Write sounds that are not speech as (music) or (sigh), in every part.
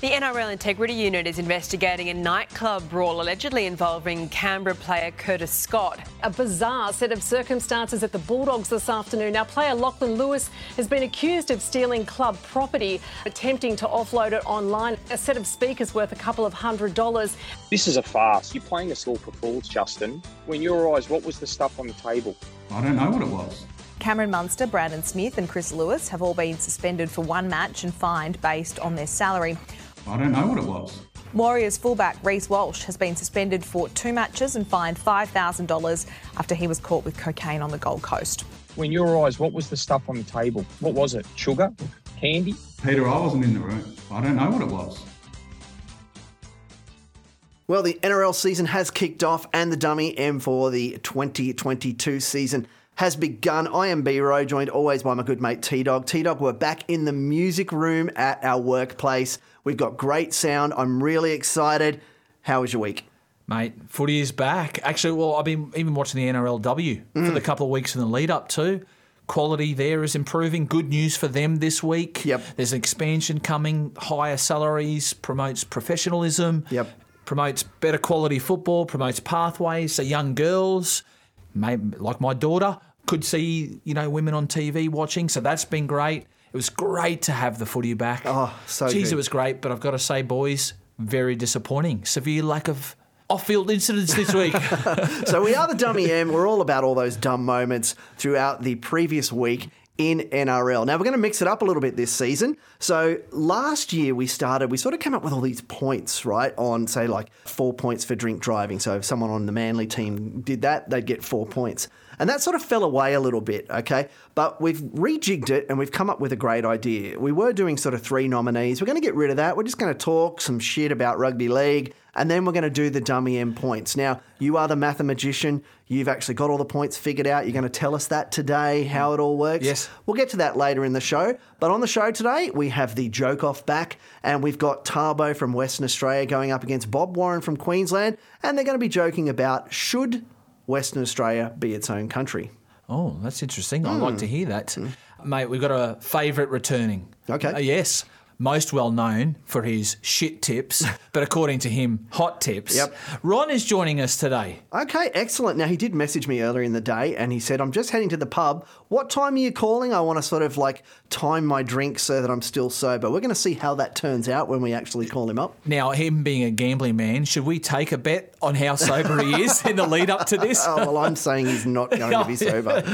The NRL Integrity Unit is investigating a nightclub brawl allegedly involving Canberra player Curtis Scott. A bizarre set of circumstances at the Bulldogs this afternoon. Now, player Lachlan Lewis has been accused of stealing club property, attempting to offload it online. A set of speakers worth a couple of hundred dollars. This is a farce. You're playing us all for fools, Justin. When your eyes, what was the stuff on the table? I don't know what it was. Cameron Munster, Brandon Smith, and Chris Lewis have all been suspended for one match and fined based on their salary. I don't know what it was. Warriors fullback Reece Walsh has been suspended for two matches and fined $5,000 after he was caught with cocaine on the Gold Coast. When your eyes, what was the stuff on the table? What was it? Sugar? Candy? Peter, I wasn't in the room. I don't know what it was. Well, the NRL season has kicked off, and the dummy M for the 2022 season has begun. I am B Row, joined always by my good mate T Dog. T Dog, we're back in the music room at our workplace. We've got great sound. I'm really excited. How was your week? Mate, footy is back. Actually, well, I've been even watching the NRLW for the mm. couple of weeks in the lead up too. Quality there is improving. Good news for them this week. Yep. There's an expansion coming, higher salaries, promotes professionalism. Yep. Promotes better quality football, promotes pathways. So young girls, maybe like my daughter, could see, you know, women on TV watching. So that's been great. It was great to have the footy back. Oh, so Jeez, good. it was great, but I've got to say, boys, very disappointing. Severe lack of off-field incidents this week. (laughs) So we are the dummy M. We're all about all those dumb moments throughout the previous week in NRL. Now we're going to mix it up a little bit this season. So last year we started, we sort of came up with all these points, right? On say like four points for drink driving. So if someone on the Manly team did that, they'd get four points. And that sort of fell away a little bit, okay? But we've rejigged it and we've come up with a great idea. We were doing sort of three nominees. We're going to get rid of that. We're just going to talk some shit about rugby league and then we're going to do the dummy M points. Now, you are the mathematician. You've actually got all the points figured out. You're going to tell us that today, how it all works. Yes. We'll get to that later in the show. But on the show today, we have the joke off back, and we've got Thabo from Western Australia going up against Bob Warren from Queensland, and they're going to be joking about should Western Australia be its own country. oh, that's interesting. I'd like to hear that. Mate, we've got a favourite returning. Okay. Uh, yes. Most well known for his shit tips, (laughs) but according to him, hot tips. Yep. Ron is joining us today. Okay, excellent. Now, he did message me earlier in the day and he said, I'm just heading to the pub. What time are you calling? I want to sort of like time my drink so that I'm still sober. We're going to see how that turns out when we actually call him up. Now, him being a gambling man, should we take a bet on how sober he is in the lead up to this? (laughs) Oh, well, I'm saying he's not going to be (laughs) sober.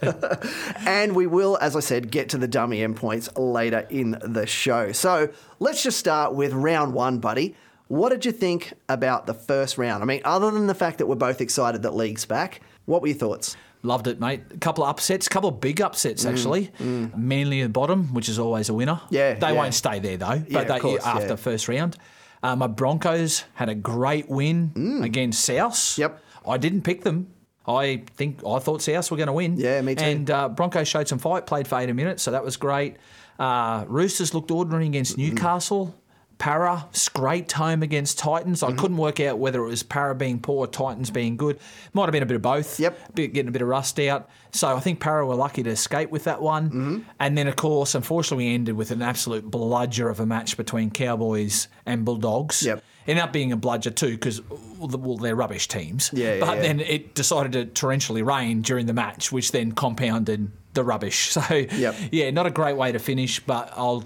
(laughs) and we will, as I said, get to the dummy M points later in the show. So let's just start with round one, buddy. What did you think about the first round? I mean, other than the fact that we're both excited that league's back, what were your thoughts? Loved it, mate. A couple of upsets, a couple of big upsets actually. Manly at the bottom, which is always a winner. Mm, Yeah, they yeah. won't stay there though. Yeah, But of they, course, after yeah. first round, uh, my Broncos had a great win against South. Mm. Yep. I didn't pick them. I think I thought South were going to win. Yeah, me too. And uh, Broncos showed some fight, played for 80 minutes, so that was great. Uh, Roosters looked ordinary against Newcastle. Parra scraped home against Titans. Mm-hmm. I couldn't work out whether it was Parra being poor, Titans being good. Might have been a bit of both. Yep. Getting a bit of rust out. So I think Parra were lucky to escape with that one. Mm-hmm. And then, of course, unfortunately, we ended with an absolute bludger of a match between Cowboys and Bulldogs. Yep. Ended up being a bludger too because well, they're rubbish teams. Yeah, yeah, But yeah. then it decided to torrentially rain during the match, which then compounded the rubbish. (laughs) So Yep. yeah, not a great way to finish, but I'll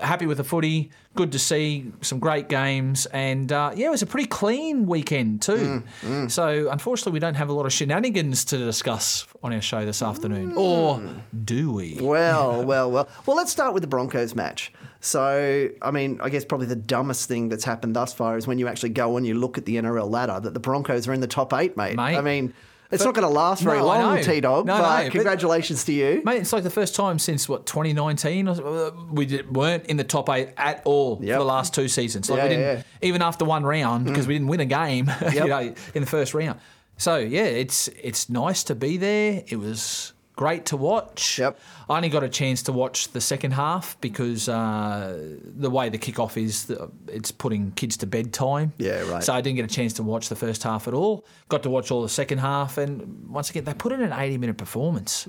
happy with the footy. Good to see some great games, and uh, yeah, it was a pretty clean weekend too. Mm, So unfortunately, we don't have a lot of shenanigans to discuss on our show this afternoon, or do we? Well, (laughs) well, well. Well, let's start with the Broncos match. So, I mean, I guess probably the dumbest thing that's happened thus far is when you actually go and you look at the NRL ladder that the Broncos are in the top eight, mate. Mate. I mean, it's But- not going to last very No, long. T Dog, No, but no, but- congratulations to you. Mate, it's like the first time since what 2019 or so, uh, we weren't in the top eight at all Yep. for the last two seasons. Like Yeah, we didn't, yeah. Mm. even after one round because we didn't win a game, (laughs) Yep. you know, in the first round. So yeah, it's it's nice to be there. It was great to watch. Yep. I only got a chance to watch the second half because uh, the way the kickoff is, it's putting kids to bedtime. Yeah, right. So I didn't get a chance to watch the first half at all. Got to watch all the second half, and once again, they put in an 80 minute performance.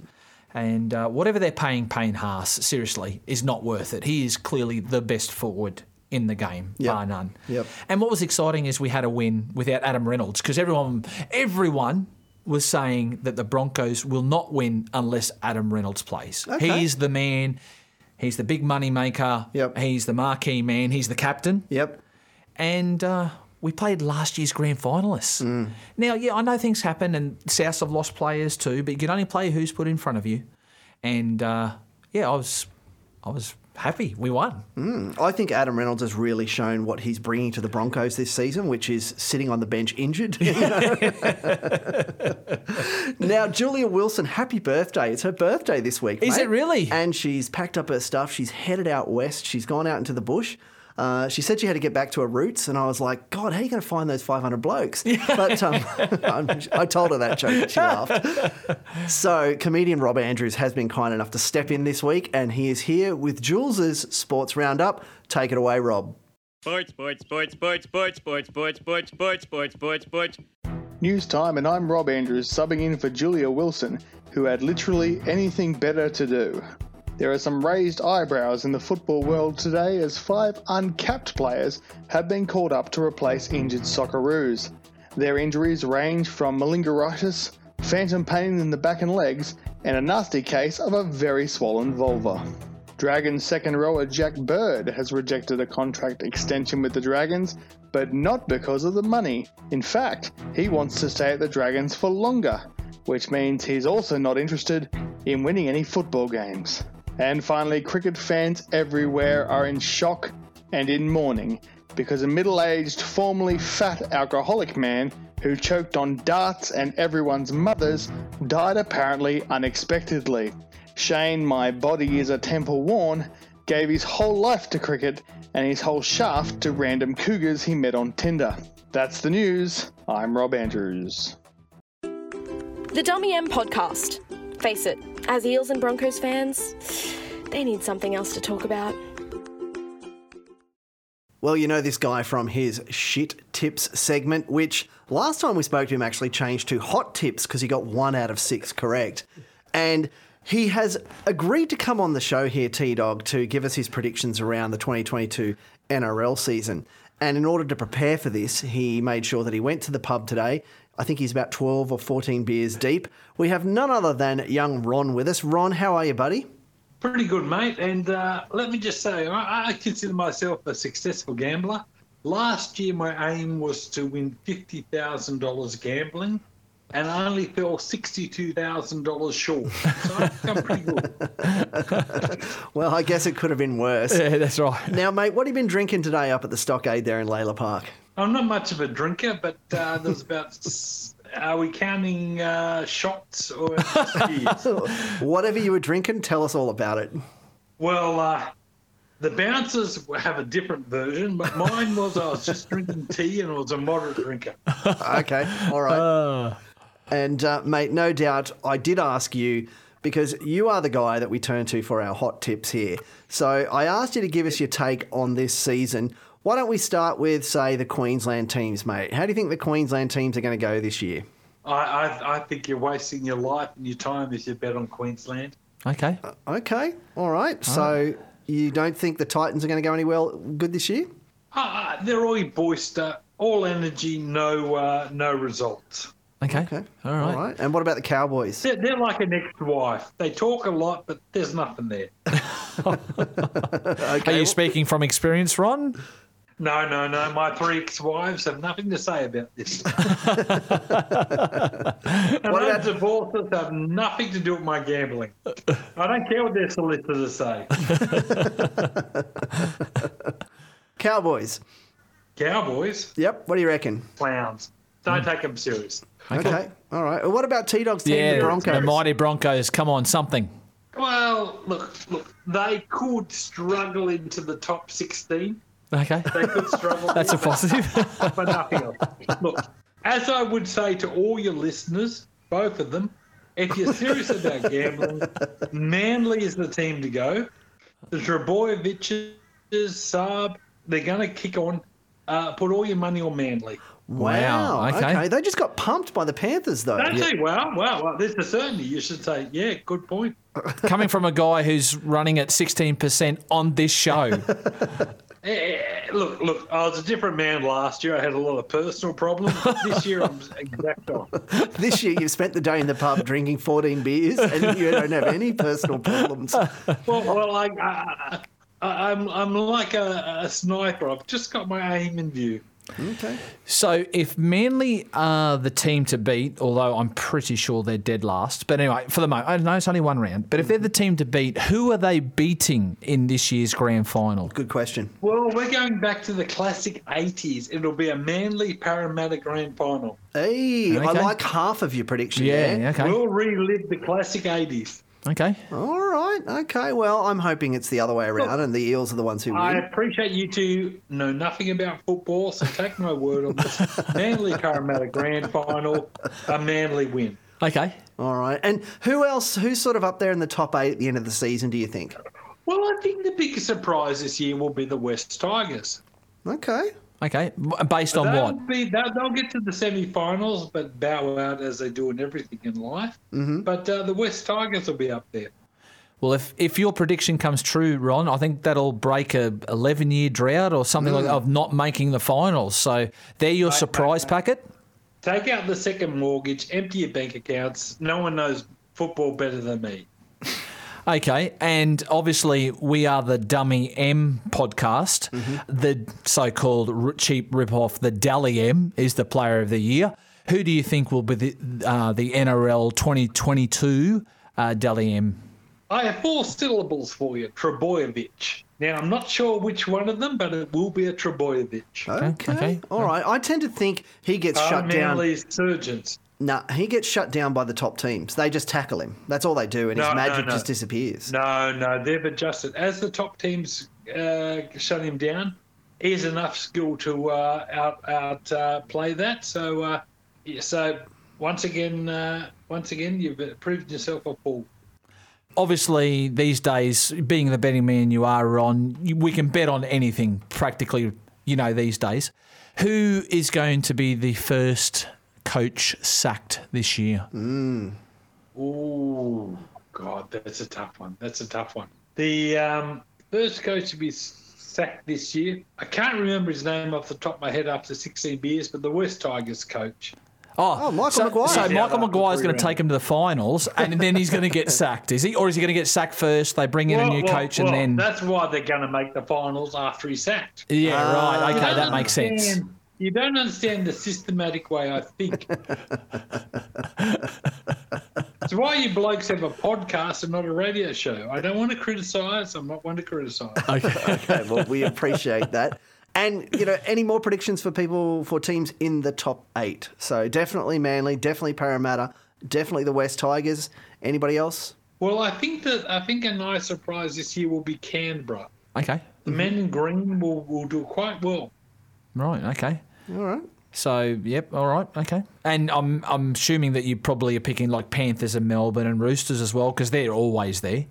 And uh, whatever they're paying Payne Haas, seriously, is not worth it. He is clearly the best forward in the game, Yep. bar none. Yep. And what was exciting is we had a win without Adam Reynolds because everyone, everyone was saying that the Broncos will not win unless Adam Reynolds plays. Okay. He's the man. He's the big money maker. Yep. He's the marquee man. He's the captain. Yep. And uh, we played last year's grand finalists. Mm. Now, yeah, I know things happen, and Souths have lost players too, but you can only play who's put in front of you. And uh, yeah, I was, I was happy. We won. Hmm. I think Adam Reynolds has really shown what he's bringing to the Broncos this season, which is sitting on the bench injured. you (laughs) know? now, Julia Wilson, happy birthday. It's her birthday this week. Is mate. it really? And she's packed up her stuff. She's headed out west. She's gone out into the bush. Uh, she said she had to get back to her roots, and I was like, God, how are you going to find those 500 blokes? But um, I told her that joke, and she laughed. So, comedian Rob Andrews has been kind enough to step in this week, and he is here with Jules's Sports Roundup. Take it away, Rob. Sports, sports, sports, sports, sports, sports, sports, sports, sports, sports, sports, sports. News time, and I'm Rob Andrews subbing in for Julia Wilson, who had literally anything better to do. There are some raised eyebrows in the football world today as five uncapped players have been called up to replace injured Socceroos. Their injuries range from malingeritis, phantom pain in the back and legs, and a nasty case of a very swollen vulva. Dragons second rower Jack Bird has rejected a contract extension with the Dragons, but not because of the money. In fact, he wants to stay at the Dragons for longer, which means he's also not interested in winning any football games. And finally, cricket fans everywhere are in shock and in mourning because a middle aged, formerly fat alcoholic man who choked on darts and everyone's mothers died apparently unexpectedly. Shane, my body is a temple Warne, gave his whole life to cricket and his whole shaft to random cougars he met on Tinder. That's the news. I'm Rob Andrews. The Dummy M podcast. Face it, as Eels and Broncos fans, they need something else to talk about. Well, you know this guy from his shit tips segment, which last time we spoke to him actually changed to hot tips because he got one out of six correct. And he has agreed to come on the show here, T Dog, to give us his predictions around the 2022 NRL season. And in order to prepare for this, he made sure that he went to the pub today. I think he's about 12 or 14 beers deep. We have none other than young Ron with us. Ron, how are you, buddy? Pretty good, mate. And uh, let me just say, I, I consider myself a successful gambler. Last year, my aim was to win $50,000 gambling, and I only fell $62,000 short. So I'm pretty good. (laughs) Well, I guess it could have been worse. Yeah, that's right. Now, mate, what have you been drinking today up at the Stockade there in Layla Park? I'm not much of a drinker, but uh, there's about. Are we counting uh, shots or? (laughs) Whatever you were drinking, tell us all about it. Well, uh, the bouncers have a different version, but mine was I was just drinking tea and I was a moderate drinker. (laughs) Okay, all right. And, uh, mate, no doubt I did ask you because you are the guy that we turn to for our hot tips here. So I asked you to give us your take on this season. Why don't we start with, say, the Queensland teams, mate? How do you think the Queensland teams are going to go this year? I, I, I think you're wasting your life and your time if you bet on Queensland. Okay. Okay, all right. So you don't think the Titans are going to go any well good this year? Uh, they're all boister, all energy, no uh, no results. Okay. Okay, All right. all right. And what about the Cowboys? They're, they're like an ex-wife. They talk a lot, but there's nothing there. (laughs) (laughs) Are you speaking from experience, Ron? No, no, no. My three ex-wives have nothing to say about this. (laughs) and What about- divorces have nothing to do with my gambling. I don't care what their solicitors say. (laughs) Cowboys. Cowboys, Yep. What do you reckon? clowns. Don't take them serious. Okay. All right. Well, what about T Dog's team, Yeah, the Broncos? the mighty Broncos. Come on, something. Well, look, look. They could struggle into the top 16. Okay. They could struggle. (laughs) That's a positive. but nothing else. Look, as I would say to all your listeners, both of them, if you're serious about gambling, Manly is the team to go. The Trbojeviches, Saab, they're going to kick on. Uh, put all your money on Manly. Wow. Wow, okay. They just got pumped by the Panthers, though. Don't say, wow, wow, wow. This is certainly, you should say, yeah, good point. Coming from a guy who's running at 16% on this show. (laughs) Eh, look, look, I was a different man last year. I had a lot of personal problems. This year, I'm exact opposite. (laughs) this year you've spent the day in the pub drinking 14 beers and you don't have any personal problems. Well, well, I, I, I, I'm, I'm like a, a sniper. I've just got my aim in view. Okay. So if Manly are the team to beat, although I'm pretty sure they're dead last, but anyway, for the moment, I know it's only one round, but if they're the team to beat, who are they beating in this year's grand final? Good question. Well, we're going back to the classic 80s. It'll be a Manly Parramatta grand final. Hey, I like half of your prediction Yeah, there. okay. We'll relive the classic 80s. Okay. All right. Okay. Well, I'm hoping it's the other way around and the Eels are the ones who win. I appreciate you two know nothing about football, so take my word on this. (laughs) Manly Parramatta grand final, a Manly win. Okay. All right. And who else? Who's sort of up there in the top eight at the end of the season, do you think? Well, I think the biggest surprise this year will be the West Tigers. Okay. Okay. Based on they'll what? Be, they'll, they'll get to the semi-finals, but bow out as they do in everything in life. Mhm. But uh, the West Tigers will be up there. Well, if, if your prediction comes true, Ron, I think that'll break a 11 year drought or something Mm. that of not making the finals. So they're your surprise packet. Take out the second mortgage, empty your bank accounts. No one knows football better than me. (laughs) Okay, and obviously we are the Dummy M podcast. The so-called cheap rip-off, the Dally M, is the Player of the Year. Who do you think will be the, uh, the NRL 2022 uh, Dally M? I have four syllables for you, Trbojevic. Now, I'm not sure which one of them, but it will be a Trbojevic. Okay. All right. I tend to think he gets Uh, shut down. Manly's surgeons. Nah, he gets shut down by the top teams. They just tackle him. That's all they do, and No, his magic no. just disappears. No, no, they've adjusted. As the top teams uh, shut him down, he has enough skill to uh, out out uh, play that. So, uh, yeah, so once again, uh, once again, you've proved yourself a fool. Obviously, these days, being the betting man you are, Ron, we can bet on anything practically, you know, these days. Who is going to be the first coach sacked this year? Mm. Ooh, God, that's a tough one. That's a tough one. The um, first coach to be sacked this year, I can't remember his name off the top of my head after 16 beers, but the West Tigers coach. Oh, Michael so, Maguire. So He's Michael out after Maguire's going to take him to the finals, and then he's going to get (laughs) sacked, is he? Or is he going to get sacked first? They bring in a new well, coach, well, and then that's why they're going to make the finals after he's sacked. yeah, right. Okay, that makes sense. understand- You don't understand the systematic way I think. It's why you blokes have a podcast and not a radio show. I don't want to criticise. I'm not one to criticise. (laughs) okay, well, we appreciate that. And, you know, any more predictions for people, for teams in the top eight? So definitely Manly, definitely Parramatta, definitely the West Tigers. Anybody else? Well, I think that I think a nice surprise this year will be Canberra. Okay, The men in green will, will do quite well. right. Okay. All right. So, yep. All right. Okay. And I'm I'm assuming that you probably are picking like Panthers and Melbourne and Roosters as well because they're always there.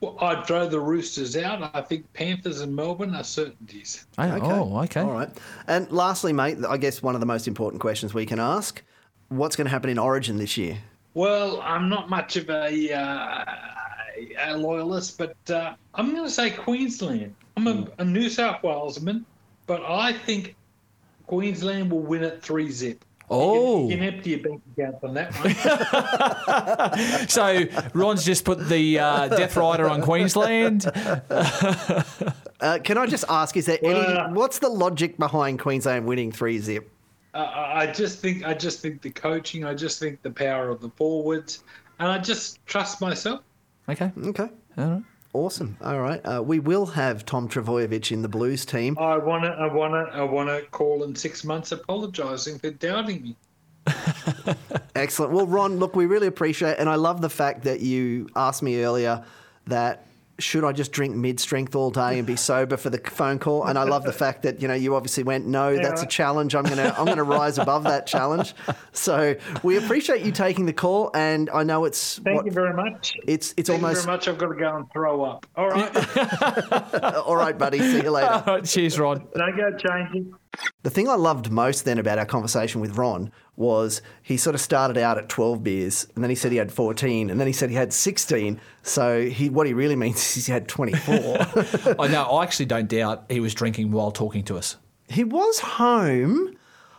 Well, I'd throw the Roosters out. I think Panthers and Melbourne are certainties. Oh, oh, okay. All right. And lastly, mate, I guess one of the most important questions we can ask what's going to happen in Origin this year? Well, I'm not much of a, uh, a loyalist, but uh, I'm going to say Queensland. I'm a, a New South Walesman, but I think Queensland will win it 3 zip. Oh. You can empty your bank account on that one. (laughs) so Ron's just put the uh, Death Rider on Queensland. (laughs) Uh, can I just ask, is there Well- any, what's the logic behind Queensland winning 3 zip? Uh, I I just think I just think the coaching, I just think the power of the forwards, and I just trust myself. Okay. Okay. All right. Awesome. All right. Uh, we will have Tom Trbojevic in the Blues team. I want to, I want to, I want to call in six months apologising for doubting me. (laughs) Excellent. Well, Ron, look, we really appreciate it. And I love the fact that you asked me earlier that should I just drink mid strength all day and be (laughs) sober for the phone call? And I love the fact that, you know, you obviously went, no, that's a challenge. I'm going to I'm going to rise above that (laughs) challenge. So we appreciate you taking the call. And I know it's Thank what- you very much. it's it's Thank almost you very much. I've got to go and throw up. All right. (laughs) all right, buddy. See you later. All right. Cheers, Ron. Don't go changing. The thing I loved most then about our conversation with Ron was he sort of started out at 12 beers and then he said he had 14 and then he said he had 16. So he, what he really means is he had 24. (laughs) I know. I actually don't doubt he was drinking while talking to us. he was home.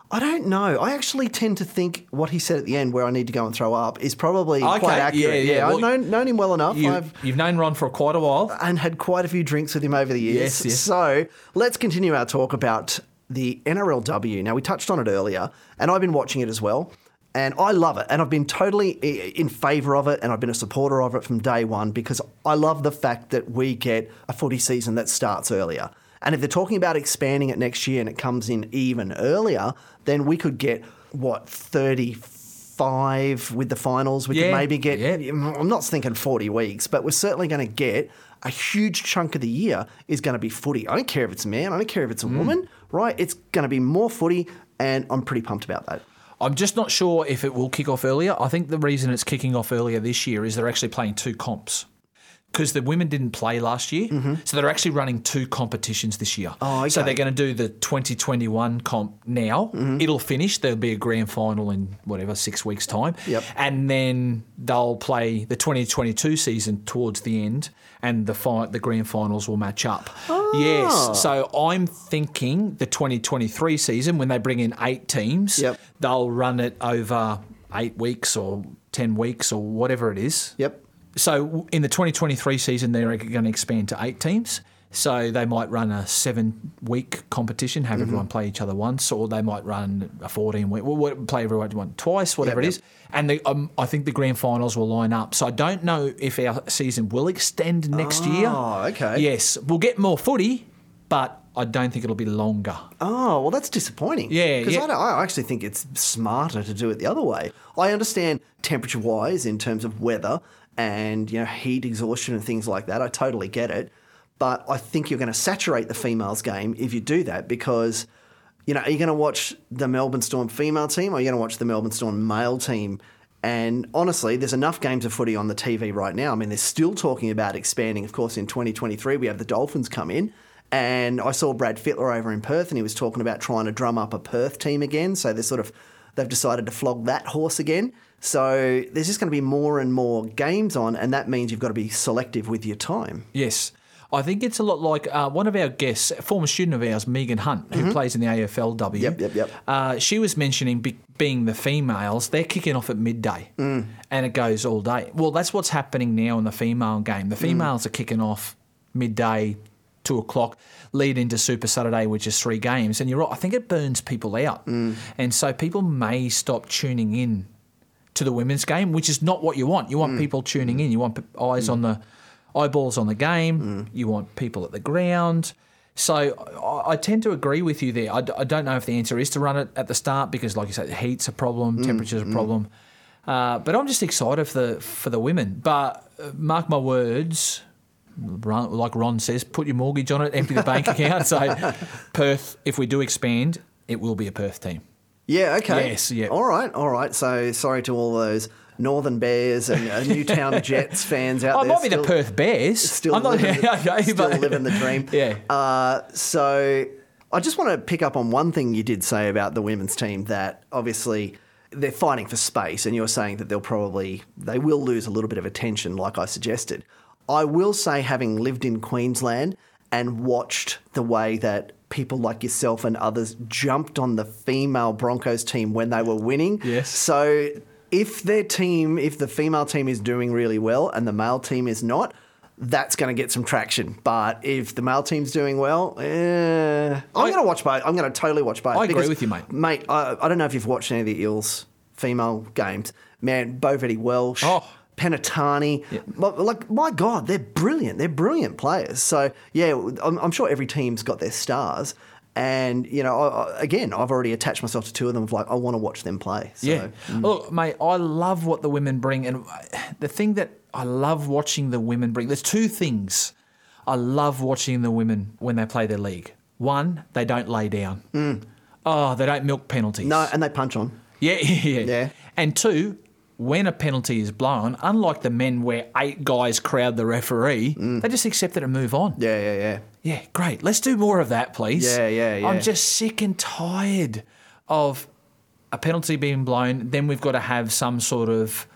I don't know. I actually tend to think what he said at the end, where I need to go and throw up, is probably Okay, quite accurate. yeah, yeah. I've known, known him well enough. You, I've you've known Ron for quite a while. and had quite a few drinks with him over the years. Yes, yes. So let's continue our talk about the NRLW. Now, we touched on it earlier, and I've been watching it as well. And I love it. And I've been totally in favour of it. And I've been a supporter of it from day one because I love the fact that we get a footy season that starts earlier. And if they're talking about expanding it next year and it comes in even earlier, then we could get, what, 35 with the finals? We could maybe get, yeah. I'm not thinking 40 weeks, but we're certainly going to get a huge chunk of the year is going to be footy. I don't care if it's a man, I don't care if it's a Mm. woman, right? It's going to be more footy, and I'm pretty pumped about that. I'm just not sure if it will kick off earlier. I think the reason it's kicking off earlier this year is they're actually playing two comps. Because the women didn't play last year, so they're actually running two competitions this year. Mm-hmm. Oh, So they're going to do the 2021 comp now. Mm-hmm. It'll finish. There'll be a grand final in whatever six weeks' time. Yep. And then they'll play the 2022 season towards the end, and the fi- the grand finals will match up. Ah. Yes. So I'm thinking the 2023 season when they bring in eight teams, Yep. they'll run it over eight weeks or 10 weeks or whatever it is. Yep. So in the 2023 season, they're going to expand to eight teams. So they might run a seven week competition, have Mm-hmm. everyone play each other once, or they might run a 14 week, well, play everyone twice, whatever Yep, yep. is. And the, um, I think the grand finals will line up. So I don't know if our season will extend next year. Oh, okay. Yes, we'll get more footy, but I don't think it'll be longer. Oh, well, that's disappointing. Yeah, Because yeah. I, I actually think it's smarter to do it the other way. I understand temperature wise in terms of weather and you know heat exhaustion and things like that. I totally get it. But I think you're going to saturate the females game if you do that because, you know, are you going to watch the Melbourne Storm female team or are you going to watch the Melbourne Storm male team? And honestly, there's enough games of footy on the TV right now. I mean, they're still talking about expanding. Of course, in 2023, we have the Dolphins come in. And I saw Brad Fittler over in Perth, and he was talking about trying to drum up a Perth team again. So they're sort of they've decided to flog that horse again. So there's just going to be more and more games on, and that means you've got to be selective with your time. Yes. I think it's a lot like uh, one of our guests, a former student of ours, Megan Hunt, who plays in the AFLW. Mm-hmm. Yep, yep, yep. Uh, she was mentioning be- being the females, they're kicking off at midday Mm. and it goes all day. Well, that's what's happening now in the female game. The Mm. females are kicking off midday, two o'clock, lead into Super Saturday, which is three games. And you're right, I think it burns people out. Mm. And so people may stop tuning in to the women's game, which is not what you want. You want Mm. people tuning in. You want eyes on the eyeballs on the game. Mm. You want people at the ground. So I, I tend to agree with you there. I, d- I don't know if the answer is to run it at the start because, like you say, the heat's a Mm. problem, temperature's a problem. Uh, but I'm just excited for the for the women. But uh, mark my words. Like Ron says, put your mortgage on it, empty the bank (laughs) account. So, Perth, if we do expand, it will be a Perth team. Yeah, okay. Yes, yeah. All right, all right. So sorry to all those Northern Bears and uh, Newtown (laughs) Jets fans out Oh, there. might be the Perth Bears. Still, I'm not, living, (laughs) the, okay, still but- living the dream. (laughs) Yeah. Uh, so I just want to pick up on one thing you did say about the women's team that obviously they're fighting for space, and you're saying that they'll probably they will lose a little bit of attention, like I suggested. I will say, having lived in Queensland and watched the way that people like yourself and others jumped on the female Broncos team when they were winning. Yes. So if their team, if the female team is doing really well and the male team is not, that's going to get some traction. But if the male team's doing well, eh, I'm going to watch both. I'm going to totally watch both. I agree with you, mate. Mate, I, I don't know if you've watched any of the Eels female games. Man, Bovetti Welsh. Oh. Penitani, like my God, they're brilliant. They're brilliant players. So yeah, I'm, I'm sure every team's got their stars, and you know, again, I've already attached myself to two of them. Of like, I want to watch them play. So, Yeah. Mm. Look, mate, I love what the women bring. And the thing that I love watching the women bring, there's two things I love watching the women when they play their league. One, they don't lay down. Mm. Oh, they don't milk penalties. No, and they punch on. Yeah, (laughs) yeah. Yeah. And two, when a penalty is blown, unlike the men where eight guys crowd the referee, they just accept it and move on. Mm. Yeah, yeah, yeah. Yeah, great. Let's do more of that, please. Yeah, yeah, yeah. I'm just sick and tired of a penalty being blown. Then we've got to have some sort of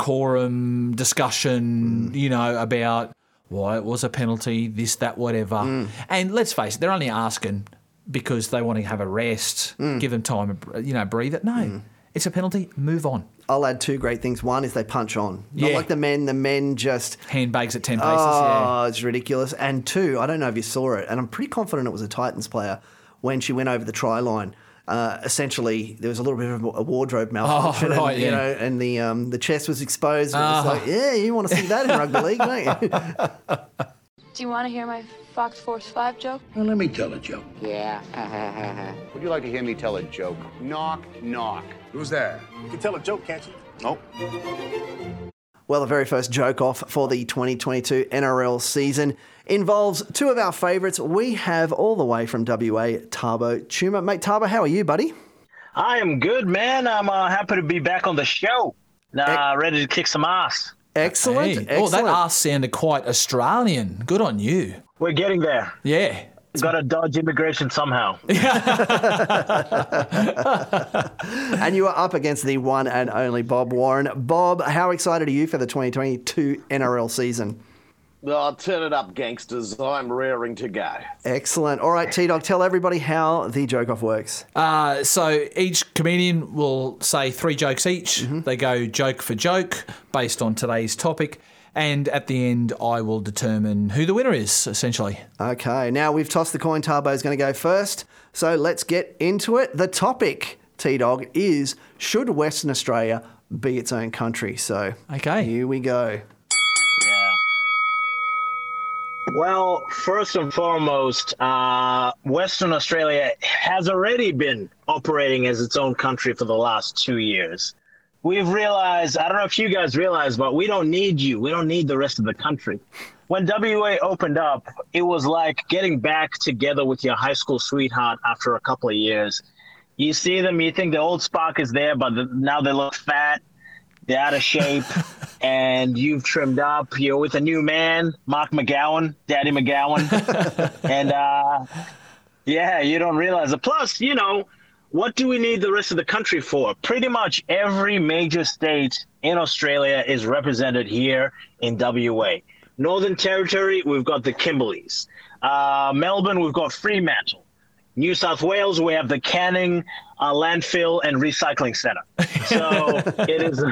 decorum discussion, Mm. you know, about why it was a penalty, this, that, whatever. Mm. And let's face it, they're only asking because they want to have a rest, Mm. give them time, you know, breathe it. No, it's a penalty. Move on. I'll add two great things. One is they punch on. Not Yeah. like the men. The men just handbags at ten paces. Oh, yeah. it's ridiculous. And two, I don't know if you saw it, and I'm pretty confident it was a Titans player when she went over the try line. Uh, essentially, there was a little bit of a wardrobe malfunction, right, and, you yeah. know, and the um, the chest was exposed. And It was Ah. like, yeah, you want to see that in rugby league, don't you? (laughs) Do you want to hear my Fox Force 5 joke? Well, let me tell a joke. Yeah. (laughs) Would you like to hear me tell a joke? Knock, knock. Who's there? You can tell a joke, can't you? Nope. Well, the very first joke off for the 2022 NRL season involves two of our favourites. We have all the way from WA, Thabo Tshuma. Mate, Thabo, how are you, buddy? I am good, man. I'm uh, happy to be back on the show. Uh, ready to kick some ass. Excellent. Hey. Oh, that ass sounded quite Australian. Good on you. We're getting there. Yeah. Got to dodge immigration somehow. (laughs) and you are up against the one and only Bob Warren. Bob, how excited are you for the 2022 NRL season? Oh, turn it up, gangsters. I'm raring to go. Excellent. All right, T Dog, tell everybody how the joke off works. Uh, so each comedian will say three jokes each. Mm-hmm. They go joke for joke based on today's topic. And at the end, I will determine who the winner is, essentially. Okay, now we've tossed the coin. Thabo's going to go first. So let's get into it. The topic, T Dog, is should Western Australia be its own country? So, okay, here we go. Well, first and foremost, uh, Western Australia has already been operating as its own country for the last two years. We've realized, I don't know if you guys realize, but we don't need you. We don't need the rest of the country. When WA opened up, it was like getting back together with your high school sweetheart after a couple of years. You see them, you think the old spark is there, but the, now they look fat, they're out of shape, (laughs) and you've trimmed up. You're with a new man, Mark McGowan, Daddy McGowan, (laughs) and uh, yeah, you don't realize it. Plus, you know, what do we need the rest of the country for? Pretty much every major state in Australia is represented here in WA. Northern Territory, we've got the Kimberleys. Uh, Melbourne, we've got Fremantle. New South Wales, we have the Canning uh, Landfill and Recycling Centre. So (laughs) it is.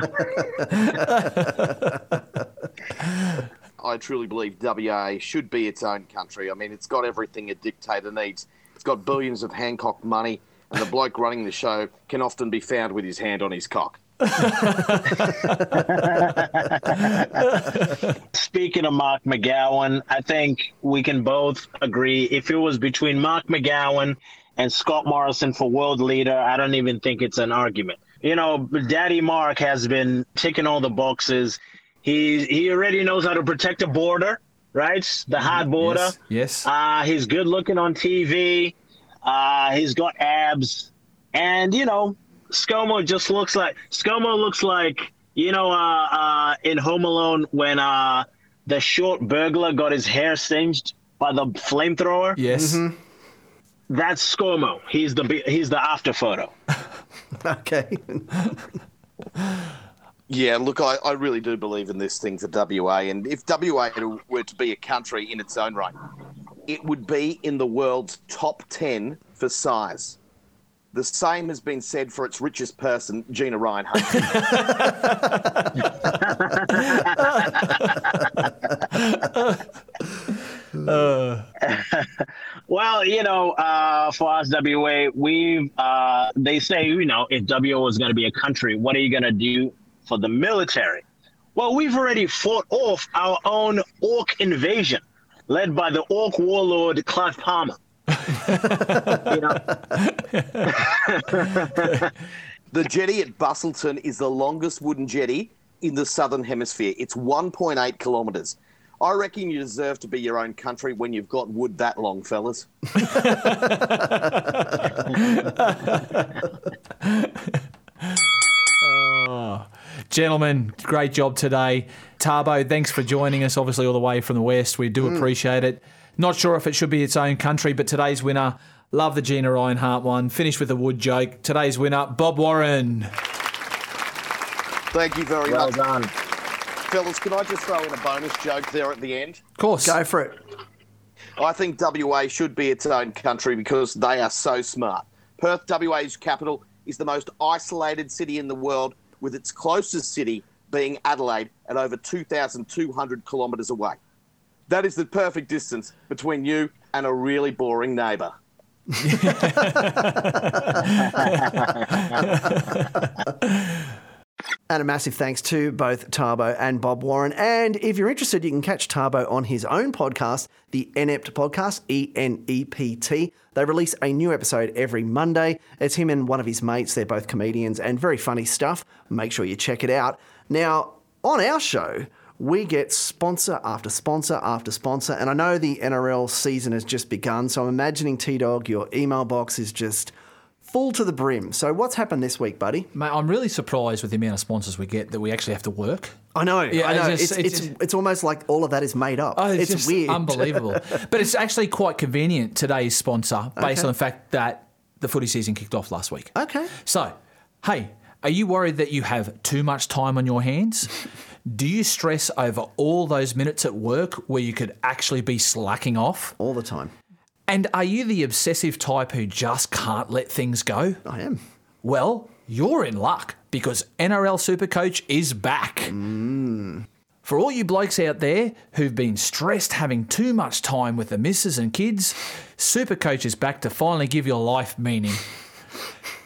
I truly believe WA should be its own country. I mean, it's got everything a dictator needs. It's got billions of Hancock money, and the bloke running the show can often be found with his hand on his cock. Speaking of Mark McGowan, I think we can both agree if it was between Mark McGowan and Scott Morrison for world leader, I don't even think it's an argument. You know, Daddy Mark has been ticking all the boxes. He he already knows how to protect a border, right? The hard border. Yes. yes. Uh, he's good looking on TV. Uh, he's got abs, and you know, ScoMo just looks like ScoMo looks like you know uh, uh, in Home Alone when uh, the short burglar got his hair singed by the flamethrower. Yes. That's ScoMo. He's the he's the after photo. (laughs) okay. (laughs) Yeah, look, I, I really do believe in this thing for WA. And if WA were to be a country in its own right, it would be in the world's top 10 for size. The same has been said for its richest person, Gina Rinehart. (laughs) (laughs) well, you know, uh, for us WA, we uh, they say, you know, if WA was going to be a country, what are you going to do for the military? Well, we've already fought off our own orc invasion, led by the orc warlord Clive Palmer. (laughs) the jetty at Busselton is the longest wooden jetty in the southern hemisphere. It's 1.8 kilometres. I reckon you deserve to be your own country when you've got wood that long, fellas. oh. (laughs) Gentlemen, great job today. Thabo, thanks for joining us, obviously, all the way from the West. We do Mm. appreciate it. Not sure if it should be its own country, but today's winner, love the Gina Rinehart one. Finished with a wood joke. Today's winner, Bob Warren. Thank you very Well much. Well done. Fellas, can I just throw in a bonus joke there at the end? Of course. Go for it. I think WA should be its own country because they are so smart. Perth, WA's capital, is the most isolated city in the world, with its closest city being Adelaide at over 2,200 kilometres away. That is the perfect distance between you and a really boring neighbour. (laughs) And a massive thanks to both Thabo and Bob Warren. And if you're interested, you can catch Thabo on his own podcast, the Enept podcast, E N E P T. They release a new episode every Monday. It's him and one of his mates. They're both comedians and very funny stuff. Make sure you check it out. Now, on our show, we get sponsor after sponsor after sponsor. And I know the NRL season has just begun. So I'm imagining T Dog, your email box is just full to the brim. So what's happened this week, buddy? Mate, I'm really surprised with the amount of sponsors we get that we actually have to work. I know, Yeah, I know. it's It's, it's, it's- it's, almost like all of that is made up. Oh, it's, weird. unbelievable. (laughs) but it's actually quite convenient today's sponsor based Okay. on the fact that the footy season kicked off last week. Okay. So, hey, are you worried that you have too much time on your hands? (laughs) Do you stress over all those minutes at work where you could actually be slacking off? All the time. And are you the obsessive type who just can't let things go? I am. Well, you're in luck because NRL Supercoach is back. Mm. For all you blokes out there who've been stressed having too much time with the missus and kids, Supercoach is back to finally give your life meaning.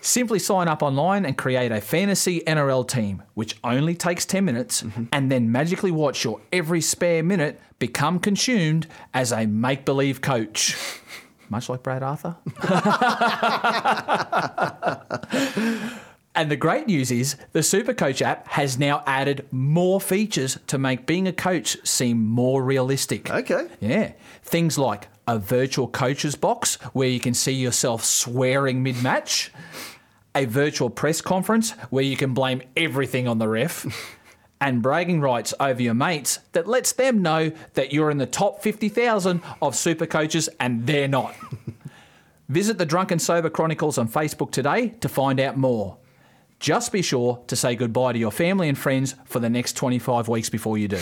Simply sign up online and create a fantasy NRL team, which only takes 10 minutes, mm-hmm. and then magically watch your every spare minute become consumed as a make believe coach. Much like Brad Arthur. And the great news is the Supercoach app has now added more features to make being a coach seem more realistic. Okay. Yeah. Things like a virtual coaches box where you can see yourself swearing mid match, a virtual press conference where you can blame everything on the ref, (laughs) and bragging rights over your mates that lets them know that you're in the top 50,000 of super coaches and they're not. (laughs) Visit the Drunken Sober Chronicles on Facebook today to find out more. Just be sure to say goodbye to your family and friends for the next 25 weeks before you do.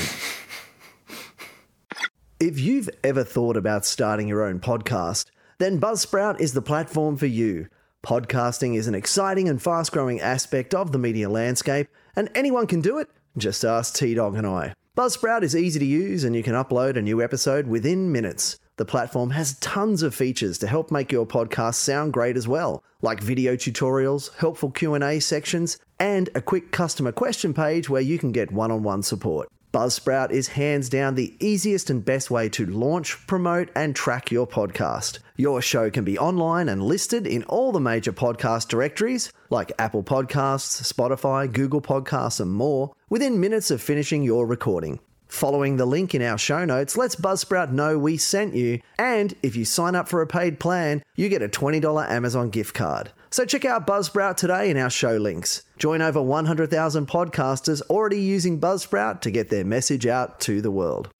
If you've ever thought about starting your own podcast, then Buzzsprout is the platform for you. Podcasting is an exciting and fast growing aspect of the media landscape, and anyone can do it. Just ask T Dog and I. Buzzsprout is easy to use, and you can upload a new episode within minutes. The platform has tons of features to help make your podcast sound great as well, like video tutorials, helpful Q&A sections, and a quick customer question page where you can get one-on-one support. Buzzsprout is hands down the easiest and best way to launch, promote, and track your podcast. Your show can be online and listed in all the major podcast directories like Apple Podcasts, Spotify, Google Podcasts, and more within minutes of finishing your recording. Following the link in our show notes lets Buzzsprout know we sent you, and if you sign up for a paid plan, you get a $20 Amazon gift card. So check out Buzzsprout today in our show links. Join over 100,000 podcasters already using Buzzsprout to get their message out to the world.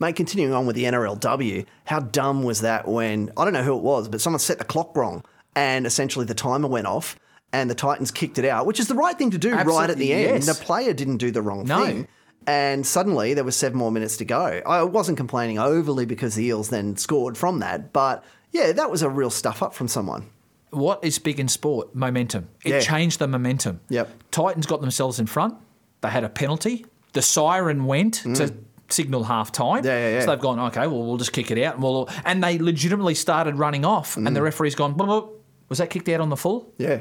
Mate, continuing on with the NRLW, how dumb was that when, I don't know who it was, but someone set the clock wrong and essentially the timer went off and the Titans kicked it out, which is the right thing to do right at the end. yes. The player didn't do the wrong No. thing. And suddenly there was seven more minutes to go. I wasn't complaining overly because the Eels then scored from that, but yeah, that was a real stuff up from someone. What is big in sport? Momentum. It Yeah. changed the momentum. Yep. Titans got themselves in front. They had a penalty. The siren went to signal half time. Mm. Yeah, yeah, yeah. So they've gone, okay, well, we'll just kick it out. And, we'll, and they legitimately started running off. And Mm. the referee's gone, was that kicked out on the full? Yeah.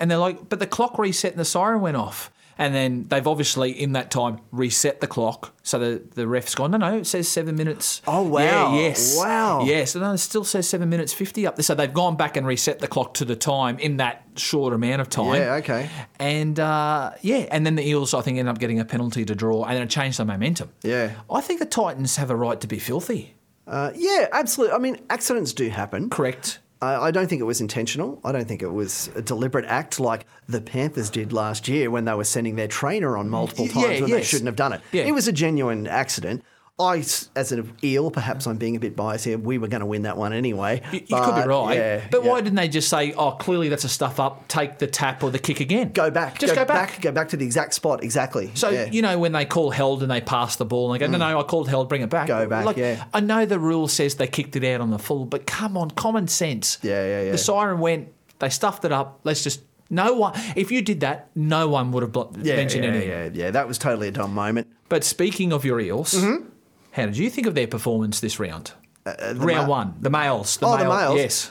And they're like, but the clock reset and the siren went off. And then they've obviously, in that time, reset the clock. So the, the ref's gone, no, no, it says seven minutes. Oh, wow. Yeah, yes. Wow. Yes. And no, it still says seven minutes 50 up there. So they've gone back and reset the clock to the time in that short amount of time. Yeah, okay. And uh, yeah, and then the Eels, I think, end up getting a penalty to draw and then it changed the momentum. Yeah. I think the Titans have a right to be filthy. Uh, yeah, absolutely. I mean, accidents do happen. Correct. I, don't think it was intentional. I don't think it was a deliberate act like the Panthers did last year when they were sending their trainer on multiple times yeah, when they shouldn't have done it. Yeah. It was a genuine accident. I, as an eel, perhaps I'm being a bit biased here. We were going to win that one anyway. You, you could be right. yeah, but yeah. why didn't they just say, oh, clearly that's a stuff up, take the tap or the kick again? Go back. Just go, back. Go back to the exact spot. Exactly. So, yeah. you know, when they call held and they pass the ball and they go, no, no, I called held, bring it back. Go back, yeah. I know the rule says they kicked it out on the full, but come on, common sense. Yeah, yeah, yeah. The siren went, they stuffed it up. Let's just, no one, if you did that, no one would have blo- yeah, mentioned yeah, anything. yeah, yeah. That was totally a dumb moment. But speaking of your Eels, Mm-hmm. How did you think of their performance this round? the round ma- one, the males. The oh, the males. Yes.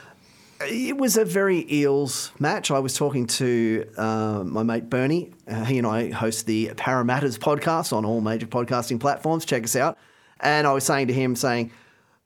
It was a very Eels match. I was talking to uh, my mate Bernie. Uh, he and I host the Parramatters podcast on all major podcasting platforms. Check us out. And I was saying to him, saying,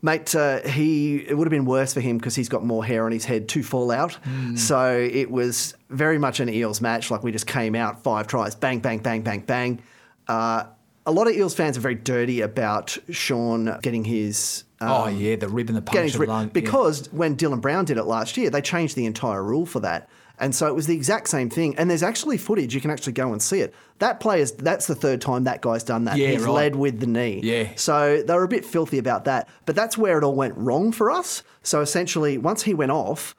mate, uh, he it would have been worse for him because he's got more hair on his head to fall out. So it was very much an Eels match. Like we just came out five tries, bang, bang, bang, bang, bang. Uh, a lot of Eels fans are very dirty about Sean getting his. oh, um, yeah, the rib and the punch. his of ri- lung, yeah. because when Dylan Brown did it last year, they changed the entire rule for that. And so it was the exact same thing. And there's actually footage, you can actually go and see it. That player's, that's the third time that guy's done that. Yeah, He's right. led with the knee. Yeah. So they were a bit filthy about that. But that's where it all went wrong for us. So essentially, once he went off,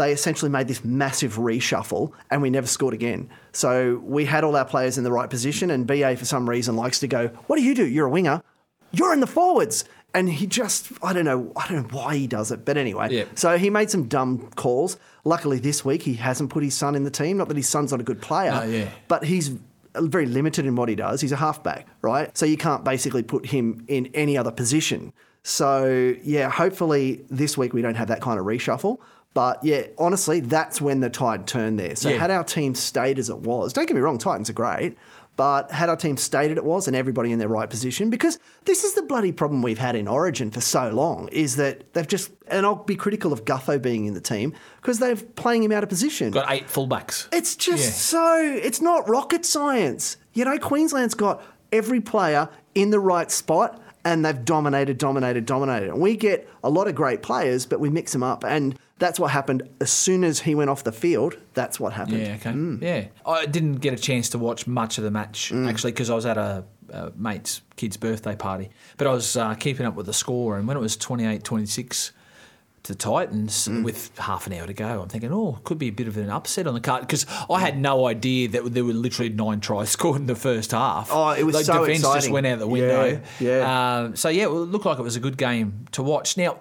they essentially made this massive reshuffle and we never scored again. So we had all our players in the right position, and BA for some reason likes to go, What do you do? You're a winger. You're in the forwards. And he just, I don't know, I don't know why he does it, but anyway. Yeah. So he made some dumb calls. Luckily, this week he hasn't put his son in the team. Not that his son's not a good player, yeah. but he's very limited in what he does. He's a halfback, right? So you can't basically put him in any other position. So yeah, hopefully this week we don't have that kind of reshuffle. But yeah, honestly, that's when the tide turned there. So Yeah. had our team stayed as it was, don't get me wrong, Titans are great. But had our team stayed as it was and everybody in their right position, because this is the bloody problem we've had in Origin for so long, is that they've just, and I'll be critical of Gutho being in the team, because they're playing him out of position. Got eight fullbacks. It's just Yeah. so, it's not rocket science. You know, Queensland's got every player in the right spot and they've dominated, dominated, dominated. And we get a lot of great players, but we mix them up. And that's what happened as soon as he went off the field. That's what happened. Yeah, okay. Yeah. I didn't get a chance to watch much of the match, actually, because I was at a, a mate's kid's birthday party. But I was uh, keeping up with the score, and when it was 28 26 to Titans with half an hour to go, I'm thinking, oh, could be a bit of an upset on the card. Because I had no idea that there were literally nine tries (laughs) scored in the first half. Oh, it was the so defence just went out the window. Yeah, yeah. Um, so, yeah, well, it looked like it was a good game to watch. Now,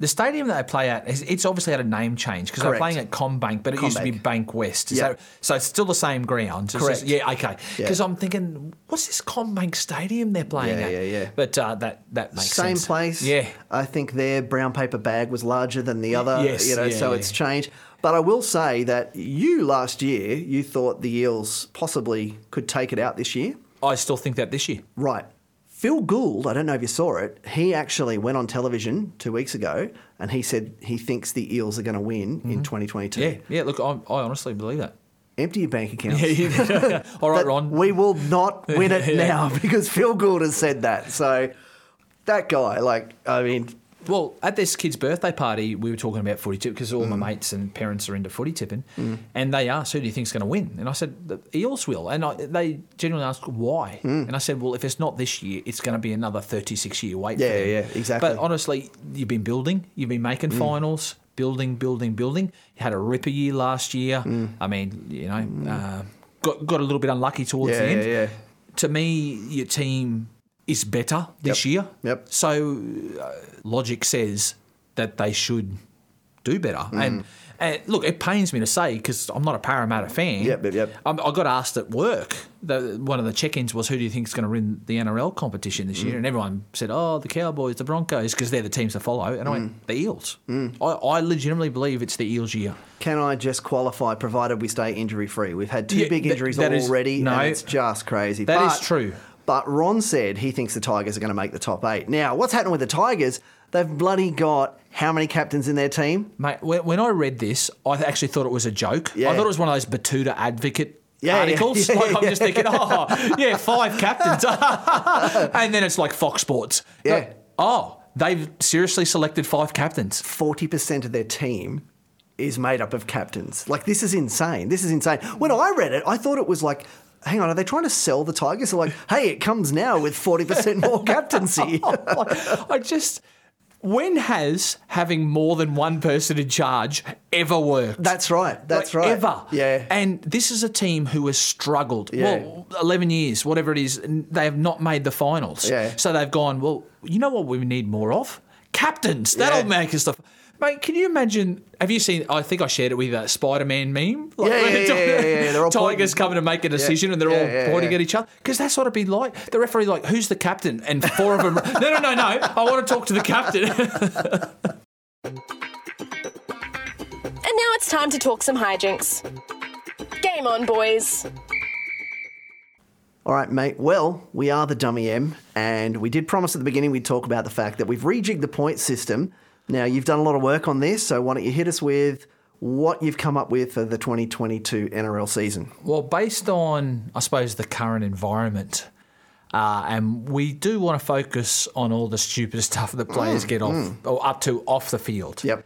the stadium that they play at, it's obviously had a name change because they're Correct. playing at CommBank, but it used to be CommBank. Bank West. Is Yeah. that, so it's still the same ground. It's Correct. just- yeah, okay. Yeah. Because I'm thinking, what's this CommBank Stadium they're playing Yeah, at? yeah, yeah. But uh, that that makes sense. Same sense. place. Yeah. I think their brown paper bag was larger than the other. Yes, You know, yeah, so yeah. it's changed. But I will say that you last year, you thought the Eels possibly could take it out this year. I still think that this year. Right. Phil Gould, I don't know if you saw it, he actually went on television two weeks ago and he said he thinks the Eels are going to win in 2022. Mm-hmm. Yeah, yeah. Look, I, I honestly believe that. Empty your bank account. (laughs) (laughs) All right, Ron. We will not win it (laughs) Yeah. now because Phil Gould has said that. So that guy, like, I mean, Well, at this kid's birthday party, we were talking about footy tip because all my mm. mates and parents are into footy tipping, mm. and they asked, "Who do you think's going to win?" And I said, "The Eels will." And I, they genuinely asked, "Why?" Mm. And I said, "Well, if it's not this year, it's going to be another thirty-six year wait." Yeah, yeah, exactly. But honestly, you've been building, you've been making finals, building, building, building. You had a ripper year last year. I mean, you know, uh, got got a little bit unlucky towards Yeah, the end. yeah, yeah. To me, your team is better this Yep. year. Yep. So uh, logic says that they should do better. Mm. And, and look, it pains me to say because I'm not a Parramatta fan. Yep, yep, yep. Um, I got asked at work. The, one of the check-ins was, "Who do you think is going to win the NRL competition this Mm. year?" And everyone said, "Oh, the Cowboys, the Broncos, because they're the teams to follow." And I Mm. went, "The Eels." I, I legitimately believe it's the Eels' year. can I just qualify provided we stay injury free? We've had two Yeah, big injuries that is- already, no. and it's just crazy. That is is true. But Ron said he thinks the Tigers are going to make the top eight. Now, what's happening with the Tigers? They've bloody got how many captains in their team? Mate, when, when I read this, I actually thought it was a joke. Yeah. I thought it was one of those Betoota advocate Yeah, yeah, articles. yeah, (laughs) like I'm just thinking, oh, yeah, five captains. (laughs) and then it's like Fox Sports. Yeah. Like, oh, they've seriously selected five captains. 40% of their team is made up of captains. Like, this is insane. This is insane. When I read it, I thought it was like, hang on, are they trying to sell the Tigers? They're like, hey, it comes now with 40% more captaincy. (laughs) Oh, I just. When has having more than one person in charge ever worked? That's right. That's Like, right. Ever. Yeah. And this is a team who has struggled. Yeah. Well, 11 years, whatever it is, they have not made the finals. Yeah. So they've gone, well, you know what we need more of? Captains. That'll Yeah. make us the. Mate, can you imagine? Have you seen? I think I shared it with that Spider Man meme. Yeah, yeah, when yeah, yeah, yeah, they're all Tigers coming to make a decision and they're yeah, all yeah, pointing yeah. at each other. Because that's what it'd be like. The referee, like, who's the captain? And four of them. (laughs) no, no, no, no. I want to talk to the captain. (laughs) And now it's time to talk some hijinks. Game on, boys. All right, mate. Well, we are the Dummy M, and we did promise at the beginning we'd talk about the fact that we've rejigged the point system. Now, you've done a lot of work on this, so why don't you hit us with what you've come up with for the 2022 NRL season? Well, based on, I suppose, the current environment, uh, and we do want to focus on all the stupid (laughs) stuff that players Mm, get off mm. or up to off the field. Yep.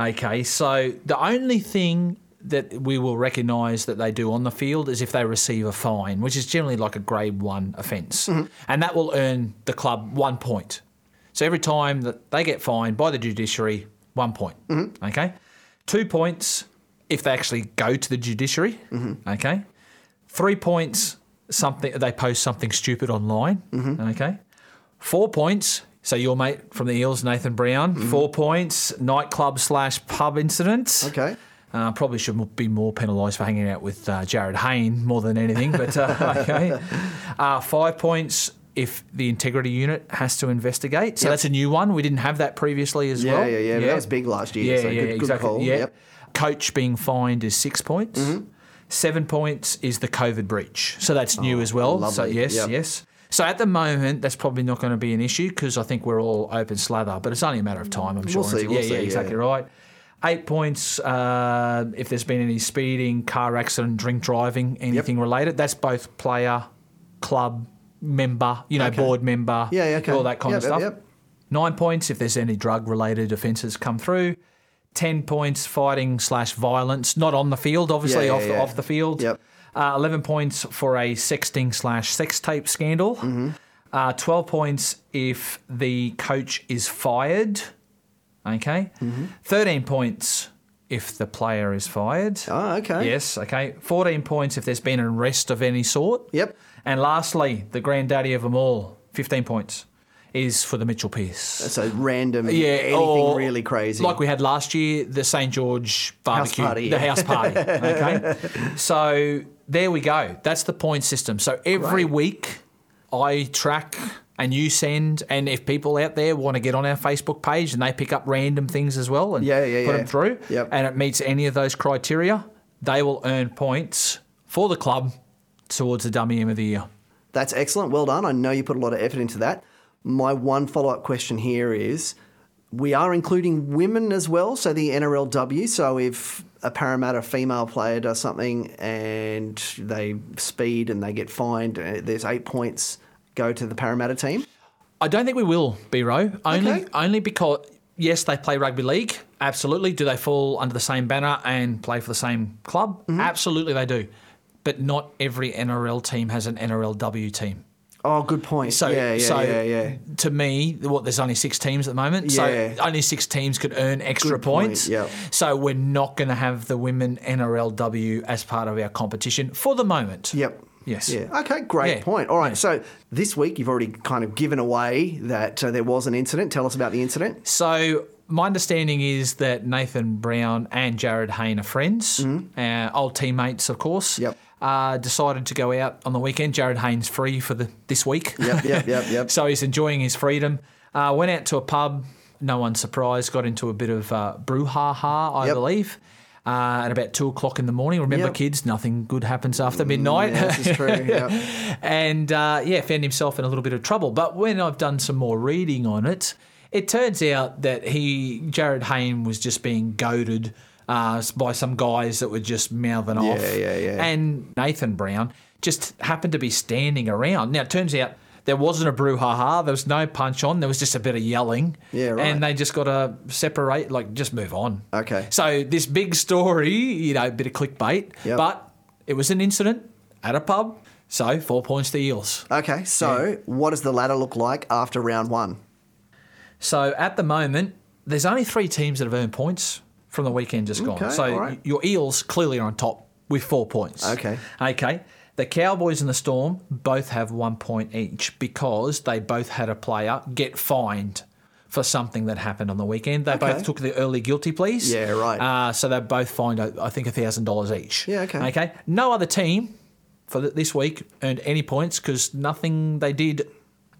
Okay, so the only thing that we will recognise that they do on the field is if they receive a fine, which is generally like a grade one offence, Mm-hmm. and that will earn the club one point. So every time that they get fined by the judiciary, one point. Mm-hmm. Okay, two points if they actually go to the judiciary. Mm-hmm. Okay, three points something they post something stupid online. Mm-hmm. Okay, four points. So your mate from the Eels, Nathan Brown, four points. Nightclub slash pub incident. Okay. Uh, probably should be more penalised for hanging out with uh, Jarryd Hayne more than anything, but uh, (laughs) okay. (laughs) Uh, five points if the integrity unit has to investigate. So Yep. that's a new one. We didn't have that previously as Yeah, well. yeah, yeah, but that was big last year, Yeah, so yeah, good- good exactly. call. Yeah. Yep. Coach being fined is six points. Mm-hmm. Seven points is the COVID breach. So that's new as well. So Oh, yes, Yep. yes. So at the moment, that's probably not going to be an issue because I think we're all open slather, but it's only a matter of time, I'm sure. We'll see, we'll yeah, see, yeah, yeah. exactly right. Eight points uh, if there's been any speeding, car accident, drink driving, anything related. That's both player, club, member, you know, Okay. board member, Yeah, yeah, okay. all that kind Yep, of yep, stuff. yep. Nine points if there's any drug related offences come through. Ten points fighting slash violence, not on the field, obviously Yeah, yeah, off, yeah. off the field. Yep. Uh, Eleven points for a sexting slash sex tape scandal. Mm-hmm. Uh, Twelve points if the coach is fired. Okay. Mm-hmm. Thirteen points if the player is fired. Oh, okay. Yes. Okay. Fourteen points if there's been an arrest of any sort. Yep. And lastly, the granddaddy of them all, fifteen points, is for the Mitchell Pearce. So random, Yeah, anything or really crazy. Like we had last year, the St George barbecue, party, the yeah. house party. (laughs) Okay, so there we go. That's the point system. So every Great. week, I track and you send, and if people out there want to get on our Facebook page and they pick up random things as well and Yeah, yeah, put yeah. them through, Yep. and it meets any of those criteria, they will earn points for the club towards the Dummy M of the Year. That's excellent. Well done. I know you put a lot of effort into that. My one follow up question here is we are including women as well, so the NRLW. So if a Parramatta female player does something and they speed and they get fined, uh, there's eight points go to the Parramatta team. I don't think we will, B-Row. Only, Okay. only because yes, they play rugby league. Absolutely. Do they fall under the same banner and play for the same club? Mm-hmm. Absolutely, they do. But not every NRL team has an NRLW team. Oh, good point. So, yeah, yeah, so yeah, yeah. to me, what there's only six teams at the moment. Yeah. So only six teams could earn extra Good point, points. yep. So we're not going to have the women NRLW as part of our competition for the moment. Yep. Yes. Yeah. Okay. Great Yeah. point. All right. So this week you've already kind of given away that uh, there was an incident. Tell us about the incident. So my understanding is that Nathan Brown and Jarryd Hayne are friends, uh, old teammates, of course. Yep. Uh, decided to go out on the weekend. Jarryd Hayne's free for the this week. Yep. Yep. Yep. Yep. (laughs) so he's enjoying his freedom. Uh, went out to a pub. No one surprised. Got into a bit of uh, brouhaha, I Yep. believe. Uh, at about two o'clock in the morning. Remember, Yep. kids, nothing good happens after midnight. yeah, this is true, yep. (laughs) and uh, yeah, found himself in a little bit of trouble. But when I've done some more reading on it, it turns out that he, Jarryd Hayne, was just being goaded uh, by some guys that were just mouthing off. yeah, yeah. And Nathan Brown just happened to be standing around. Now, it turns out There wasn't a brouhaha. There was no punch on. There was just a bit of yelling. Yeah, right. And they just got to separate, like just move on. Okay. So this big story, you know, a bit of clickbait, Yep. but it was an incident at a pub. So four points to Eels. Okay, so what does the ladder look like after round one? So at the moment, there's only three teams that have earned points from the weekend just Okay, gone. So right. your Eels clearly are on top with four points. Okay. Okay. The Cowboys and the Storm both have one point each because they both had a player get fined for something that happened on the weekend. They Okay. both took the early guilty pleas. Yeah, right. Uh, so they both fined, uh, I think, thousand dollars each. Yeah, okay. Okay. No other team for this week earned any points because nothing they did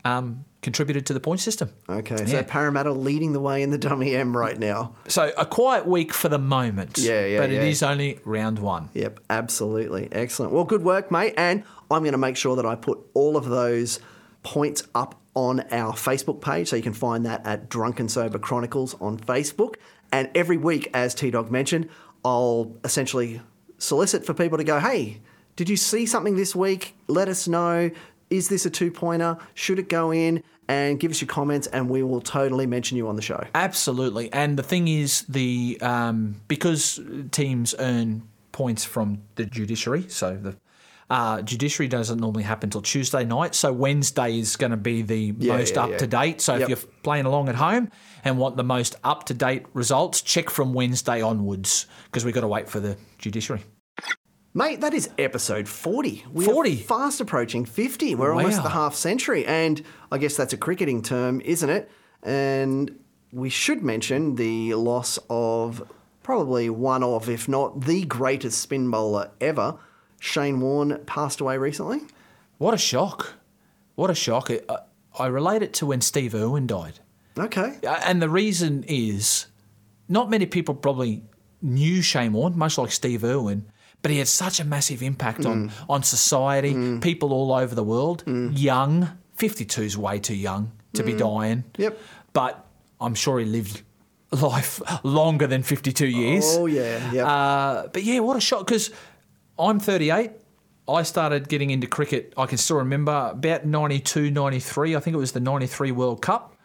um, contributed to the point system. Okay, Yeah. so Parramatta leading the way in the dummy M right now. So a quiet week for the moment. Yeah, yeah, But it yeah. is only round one. Yep, absolutely. Excellent. Well, good work, mate. And I'm going to make sure that I put all of those points up on our Facebook page. So you can find that at Drunken Sober Chronicles on Facebook. And every week, as T Dog mentioned, I'll essentially solicit for people to go, hey, did you see something this week? Let us know. Is this a two pointer? Should it go in? And give us your comments, and we will totally mention you on the show. Absolutely. And the thing is, the um, because teams earn points from the judiciary, so the uh, judiciary doesn't normally happen till Tuesday night. So Wednesday is going to be the Yeah, most yeah, up to date. So Yep. if you're playing along at home and want the most up to date results, check from Wednesday onwards because we've got to wait for the judiciary. Mate, that is episode 40. We 40? Are fast approaching 50. We're almost the half century. And I guess that's a cricketing term, isn't it? And we should mention the loss of probably one of, if not the greatest spin bowler ever. Shane Warne passed away recently. What a shock. What a shock. I, I relate it to when Steve Irwin died. Okay. And the reason is not many people probably knew Shane Warne, much like Steve Irwin, but he had such a massive impact on, Mm. on society, people all over the world, young. 52 is way too young to be Mm. dying. Yep. But I'm sure he lived life longer than 52 years. Oh, yeah. Yep. Uh, but yeah, what a shock because I'm 38. I started getting into cricket, I can still remember about 92, 93. I think it was the 93 World Cup.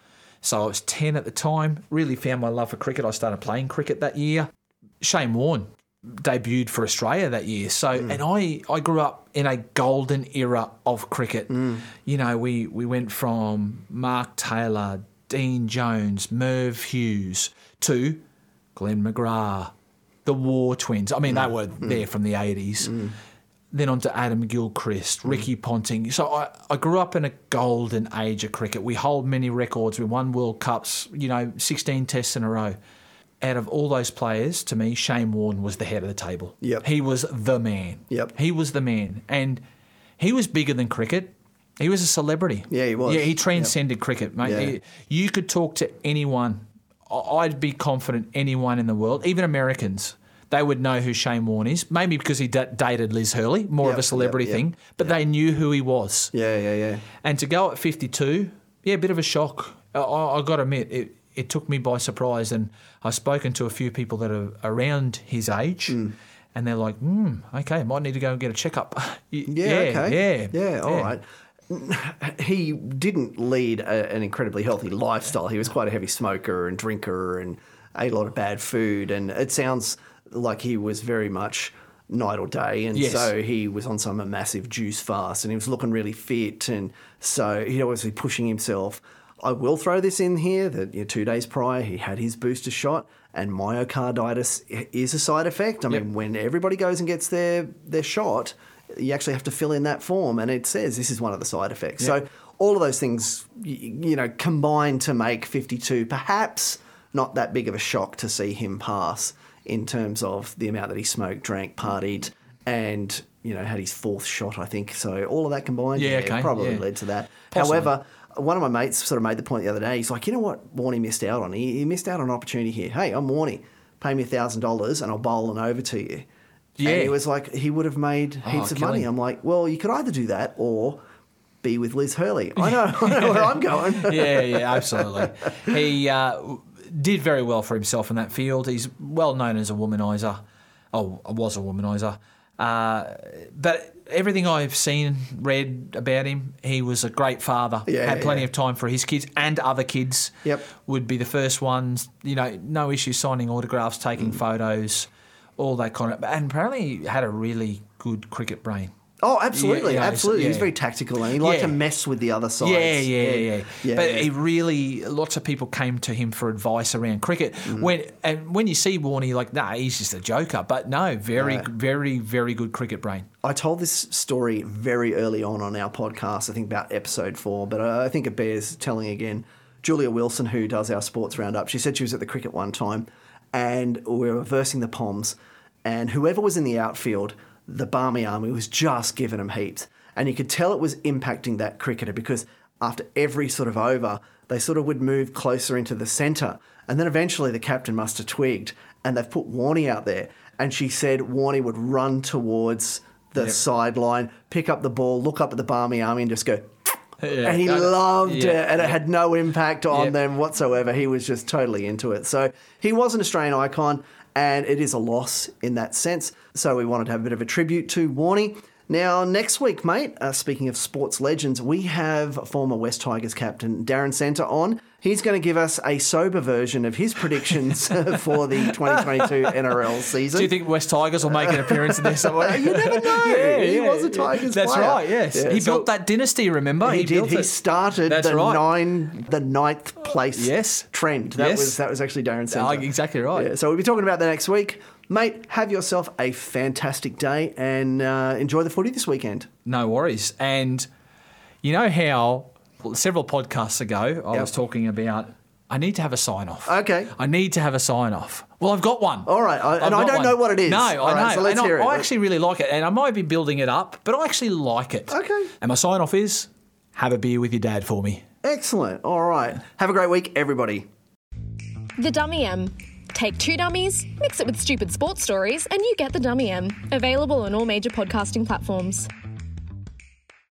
So I was 10 at the time. Really found my love for cricket. I started playing cricket that year. Shane Warne debuted for Australia that year. So, mm. and I, I grew up in a golden era of cricket. Mm. You know, we, we went from Mark Taylor, Dean Jones, Merv Hughes to Glenn McGrath, the Waugh Twins. I mean, they mm. were there from the 80s. Then on to Adam Gilchrist, Ricky Ponting. So I, I grew up in a golden age of cricket. We hold many records. We won World Cups, you know, 16 tests in a row. Out of all those players, to me, Shane Warne was the head of the table. Yep. He was the man. Yep. He was the man. And he was bigger than cricket. He was a celebrity. Yeah, he was. Yeah, he transcended cricket, mate. Yeah. He- you could talk to anyone. I'd be confident anyone in the world, even Americans, they would know who Shane Warne is. Maybe because he da- dated Liz Hurley, more of a celebrity yep, yep, thing, but they knew who he was. Yeah, yeah, yeah. And to go at 52, yeah, a bit of a shock. I, I, I got to admit, it, it took me by surprise. And I've spoken to a few people that are around his age, Hmm. and they're like, hmm, okay, might need to go and get a checkup. (laughs) Yeah, yeah, okay. Yeah. Yeah, all right. He didn't lead a, an incredibly healthy lifestyle. He was quite a heavy smoker and drinker and ate a lot of bad food. And it sounds like he was very much night or day. And Yes. so he was on some massive juice fast and he was looking really fit. And so he was obviously pushing himself. I will throw this in here that you know, two days prior he had his booster shot, and myocarditis is a side effect. I mean, when everybody goes and gets their their shot, you actually have to fill in that form, and it says this is one of the side effects. So all of those things, you know, combine to make 52 perhaps not that big of a shock to see him pass in terms of the amount that he smoked, drank, partied, and you know had his fourth shot. I think so. All of that combined, Yeah, okay, probably yeah. led to that. Possibly. However, one of my mates sort of made the point the other day. He's like, you know what, Warney missed out on? He, he missed out on an opportunity here. Hey, I'm Warney. Pay me thousand dollars and I'll bowl an over to you. Yeah. And he was like, he would have made Oh, heaps of killing. money. I'm like, well, you could either do that or be with Liz Hurley. I know, (laughs) I know where I'm going. (laughs) yeah, yeah, absolutely. He uh, did very well for himself in that field. He's well known as a womanizer. Oh, was a womanizer. Uh, but everything I've seen, read about him, he was a great father. Yeah, Had plenty yeah. of time for his kids and other kids. Yep. Would be the first ones, you know, no issue signing autographs, taking Mm. photos, all that kind of. And apparently he had a really good cricket brain. Oh, absolutely, Yeah, absolutely. He's yeah. very tactical and he liked Yeah. to mess with the other sides. Yeah, yeah, yeah. yeah. but he really, lots of people came to him for advice around cricket. Mm-hmm. When and when you see Warney, like, nah, he's just a joker. But no, very, very, very good cricket brain. I told this story very early on on our podcast, I think about episode four, but I I think it bears telling again. Julia Wilson, who does our sports roundup, she said she was at the cricket one time and we were versing the Poms, and whoever was in the outfield, the Barmy Army was just giving them heaps. And you could tell it was impacting that cricketer because after every sort of over, they sort of would move closer into the centre. And then eventually the captain must have twigged and they've put Warney out there. And she said Warney would run towards the Yep. sideline, pick up the ball, look up at the Barmy Army and just go, Yeah. and he loved yeah, it, and it had no impact on them whatsoever. He was just totally into it. So he was an Australian icon, and it is a loss in that sense. So we wanted to have a bit of a tribute to Warney. Now, next week, mate, uh, speaking of sports legends, we have former West Tigers captain Darren Senter on. He's going to give us a sober version of his predictions (laughs) for the 2022 (laughs) NRL season. Do you think West Tigers will make an appearance in there (laughs) somewhere? you never know. Yeah, he yeah, was a. Tigers That's player. right. Yes, Yeah, he so- built that dynasty. Remember, he, did. built He it. started That's the right. nine, the ninth place Yes. trend. That Yes. was that was actually Darren Oh, Senter. exactly right. Yeah, so we'll be talking about that next week, mate. Have yourself a fantastic day and uh, enjoy the footy this weekend. No worries. And you know how several podcasts ago I Yep. was talking about I need to have a sign off. Okay. I need to have a sign off. Well, I've got one. All right, I- and I don't one. know what it is. No, All I right, know. so let's and hear I, it. I actually really like it, and I might be building it up, but I actually like it. Okay. And my sign off is have a beer with your dad for me. Excellent. All right. Have a great week, everybody. The Dummy M. Take two dummies, mix it with stupid sports stories, and you get the Dummy M. Available on all major podcasting platforms.